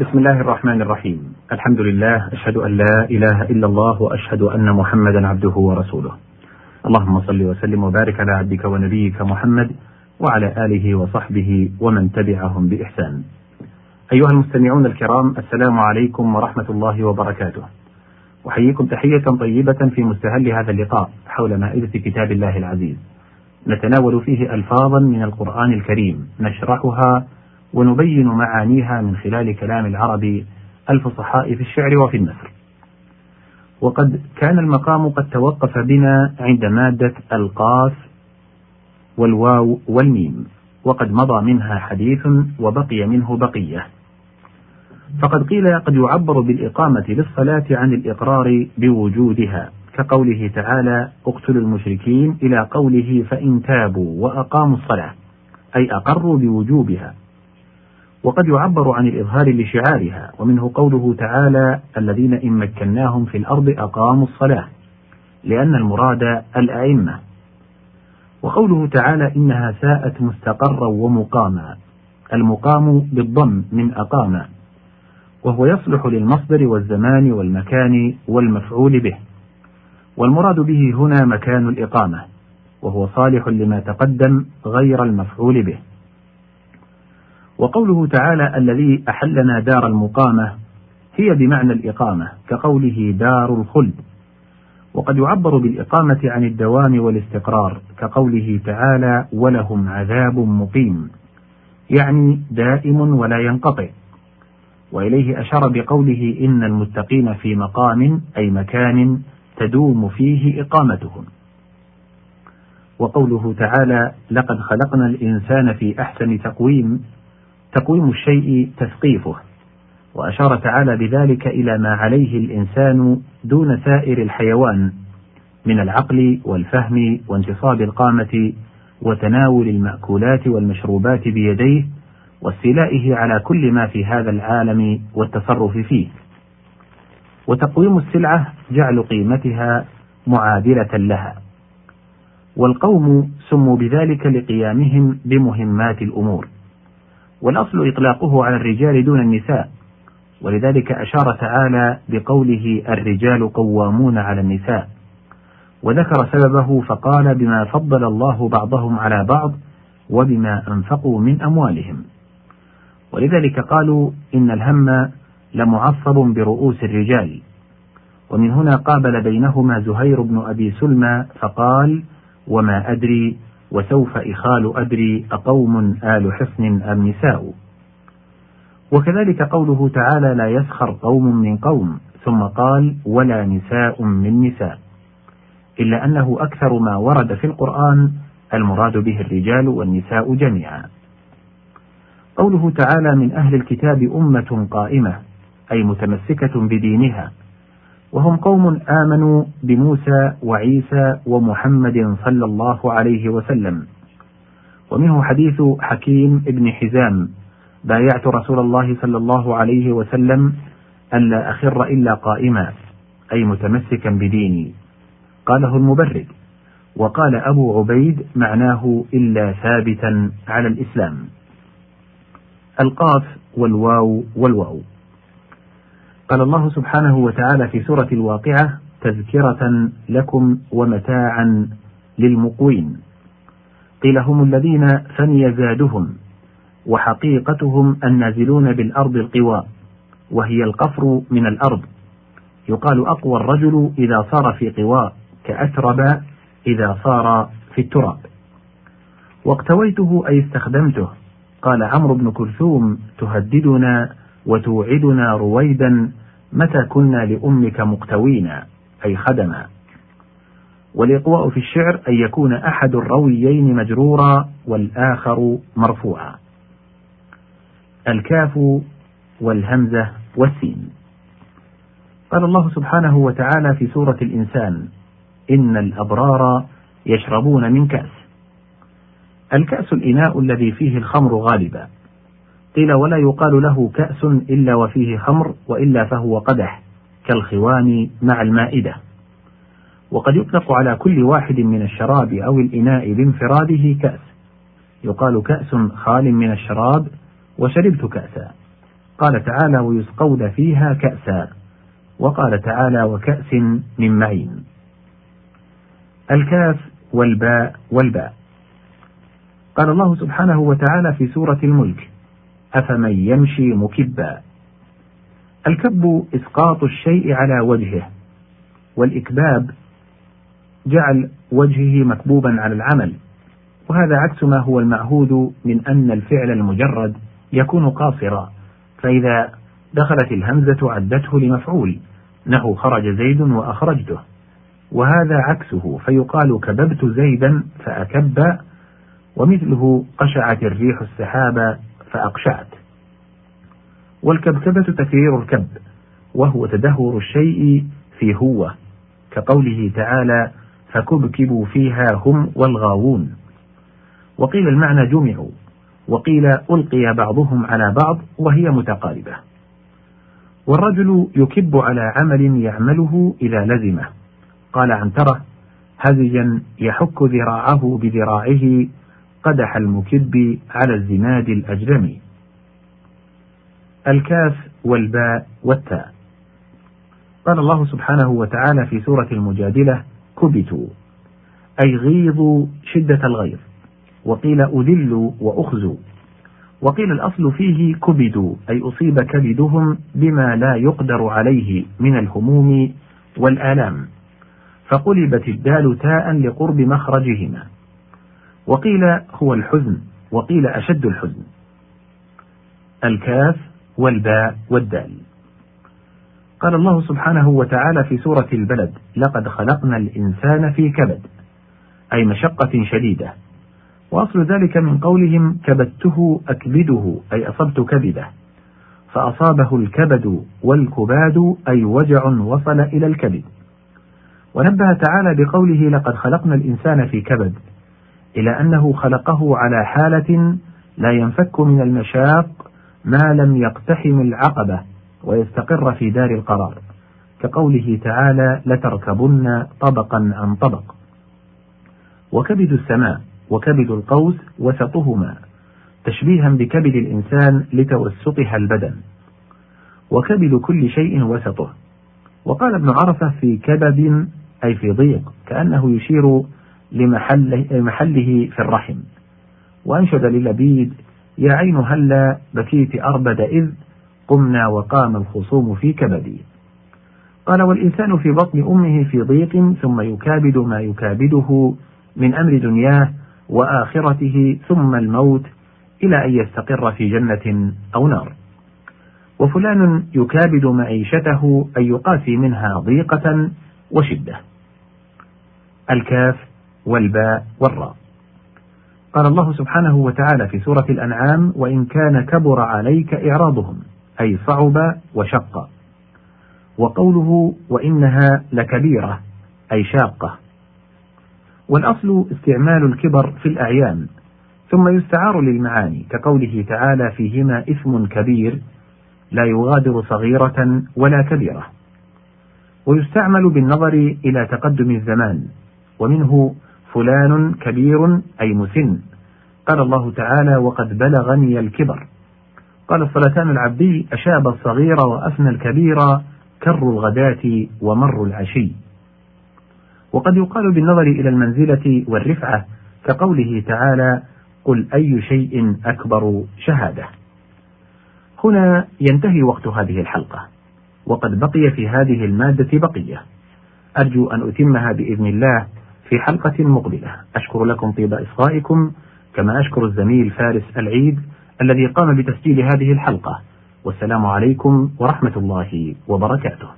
بسم الله الرحمن الرحيم الحمد لله أشهد أن لا إله إلا الله وأشهد أن محمدا عبده ورسوله اللهم صل وسلم وبارك على عبدك ونبيك محمد وعلى آله وصحبه ومن تبعهم بإحسان أيها المستمعون الكرام السلام عليكم ورحمة الله وبركاته أحييكم تحية طيبة في مستهل هذا اللقاء حول مائدة كتاب الله العزيز نتناول فيه ألفاظا من القرآن الكريم نشرحها ونبين معانيها من خلال كلام العرب الفصحاء في الشعر وفي النثر. وقد كان المقام قد توقف بنا عند مادة القاف والواو والميم وقد مضى منها حديث وبقي منه بقية. فقد قيل قد يعبر بالإقامة للصلاة عن الإقرار بوجودها كقوله تعالى اقتلوا المشركين إلى قوله فإن تابوا وأقاموا الصلاة أي أقروا بوجوبها. وقد يعبر عن الإظهار لشعارها ومنه قوله تعالى الذين إن مكناهم في الأرض أقاموا الصلاة لأن المراد الأئمة. وقوله تعالى إنها ساءت مستقرا ومقاما المقام بالضم من أقام وهو يصلح للمصدر والزمان والمكان والمفعول به. والمراد به هنا مكان الإقامة وهو صالح لما تقدم غير المفعول به. وقوله تعالى الذي أحلنا دار المقامة هي بمعنى الإقامة كقوله دار الخلد. وقد يعبر بالإقامة عن الدوام والاستقرار كقوله تعالى ولهم عذاب مقيم يعني دائم ولا ينقطع. وإليه أشار بقوله إن المتقين في مقام أي مكان تدوم فيه إقامتهم. وقوله تعالى لقد خلقنا الإنسان في أحسن تقويم تقويم الشيء تثقيفه وأشار تعالى بذلك إلى ما عليه الإنسان دون سائر الحيوان من العقل والفهم وانتصاب القامة وتناول المأكولات والمشروبات بيديه واستيلائه على كل ما في هذا العالم والتصرف فيه. وتقويم السلعة جعل قيمتها معادلة لها. والقوم سموا بذلك لقيامهم بمهمات الأمور. والأصل إطلاقه على الرجال دون النساء. ولذلك أشار تعالى بقوله الرجال قوامون على النساء. وذكر سببه فقال بما فضل الله بعضهم على بعض وبما أنفقوا من أموالهم. ولذلك قالوا إن الهم لمعصب برؤوس الرجال. ومن هنا قابل بينهما زهير بن أبي سلمى فقال وما أدري وسوف إخال أدري أقوم آل حصن أم نساء. وكذلك قوله تعالى لا يسخر قوم من قوم ثم قال ولا نساء من نساء. إلا أنه أكثر ما ورد في القرآن المراد به الرجال والنساء جميعا. قوله تعالى من أهل الكتاب أمة قائمة أي متمسكة بدينها. وهم قوم آمنوا بموسى وعيسى ومحمد صلى الله عليه وسلم. ومنه حديث حكيم بن حزام بايعت رسول الله صلى الله عليه وسلم ألا أخر إلا قائما أي متمسكا بديني. قاله المبرد وقال أبو عبيد معناه إلا ثابتا على الإسلام. القاف والواو والواو. قال الله سبحانه وتعالى في سورة الواقعة تذكرة لكم ومتاعا للمقوين. قيل هم الذين فني زادهم وحقيقتهم النازلون بالأرض القوى وهي القفر من الأرض. يقال أقوى الرجل إذا صار في قوى كأترب إذا صار في التراب. واقتويته أي استخدمته؟ قال عمرو بن كلثوم تهددنا وتوعدنا رويدا متى كنا لأمك مقتوينا أي خدما؟ والإقواء في الشعر أن يكون أحد الرويين مجرورا والآخر مرفوعا. الكاف والهمزة والسين. قال الله سبحانه وتعالى في سورة الإنسان إن الأبرار يشربون من كأس. الكأس الإناء الذي فيه الخمر غالبا. قيل ولا يقال له كأس إلا وفيه خمر وإلا فهو قدح كالخوان مع المائدة. وقد يطلق على كل واحد من الشراب أو الإناء بانفراده كأس. يقال كأس خال من الشراب وشربت كأسا. قال تعالى ويسقون فيها كأسا. وقال تعالى وكأس من معين. الكاف والباء والباء. قال الله سبحانه وتعالى في سورة الملك أفمن يمشي مكبا. الكب إسقاط الشيء على وجهه والإكباب جعل وجهه مكبوبا على العمل. وهذا عكس ما هو المعهود من أن الفعل المجرد يكون قاصرا. فإذا دخلت الهمزة عدته لمفعول نحو خرج زيد وأخرجته. وهذا عكسه فيقال كببت زيدا فأكب ومثله قشعت الريح السحاب فأقشعت. والكبكبة تكرير الكب وهو تدهور الشيء في هو كقوله تعالى فكبكبوا فيها هم والغاوون وقيل المعنى جمعوا وقيل ألقي بعضهم على بعض وهي متقاربة. والرجل يكب على عمل يعمله إذا لزمه. قال عنترة هزجا يحك ذراعه بذراعه قدح المكب على الزناد الأجرم الكاف والباء والتاء. قال الله سبحانه وتعالى في سورة المجادلة كبتوا أي غيظوا شدة الغيظ وقيل أذلوا وأخزوا وقيل الأصل فيه كبدوا أي أصيب كبدهم بما لا يقدر عليه من الهموم والآلام. فقلبت الدال تاء لقرب مخرجهما. وقيل هو الحزن وقيل أشد الحزن. الكاف والباء والدال. قال الله سبحانه وتعالى في سورة البلد لقد خلقنا الإنسان في كبد أي مشقة شديدة. وأصل ذلك من قولهم كبدته أكبده أي أصبت كبده. فأصابه الكبد والكباد أي وجع وصل إلى الكبد. ونبه تعالى بقوله لقد خلقنا الإنسان في كبد إلى أنه خلقه على حالة لا ينفك من المشاق ما لم يقتحم العقبة ويستقر في دار القرار. كقوله تعالى لتركبن طبقا عن طبق وكبد السماء وكبد القوس وسطهما تشبيها بكبد الإنسان لتوسطها البدن. وكبد كل شيء وسطه. وقال ابن عرفة في كبد أي في ضيق كأنه يشير لمحله محله في الرحم. وأنشد للبيد يا عين هلا بكيت أربد إذ قمنا وقام الخصوم في كبدي. قال والإنسان في بطن أمه في ضيق ثم يكابد ما يكابده من أمر دنياه وآخرته ثم الموت إلى أن يستقر في جنة أو نار. وفلان يكابد معيشته أن يقاسي منها ضيقة وشدة. الكاف والباء والراء. قال الله سبحانه وتعالى في سورة الأنعام وإن كان كبر عليك إعراضهم أي صعب وشق. وقوله وإنها لكبيرة أي شاقة. والأصل استعمال الكبر في الأعيان ثم يستعار للمعاني كقوله تعالى فيهما إثم كبير لا يغادر صغيرة ولا كبيرة. ويستعمل بالنظر إلى تقدم الزمان ومنه فلان كبير أي مسن. قال الله تعالى وقد بلغني الكبر. قال الصلتان العبدي أشاب الصغير وأفنى الكبير كر الغداة ومر العشي. وقد يقال بالنظر إلى المنزلة والرفعة كقوله تعالى قل أي شيء أكبر شهادة. هنا ينتهي وقت هذه الحلقة وقد بقي في هذه المادة بقية. أرجو أن أتمها بإذن الله. في حلقة مقبلة. أشكر لكم طيب إصغائكم كما أشكر الزميل فارس العيد الذي قام بتسجيل هذه الحلقة. والسلام عليكم ورحمة الله وبركاته.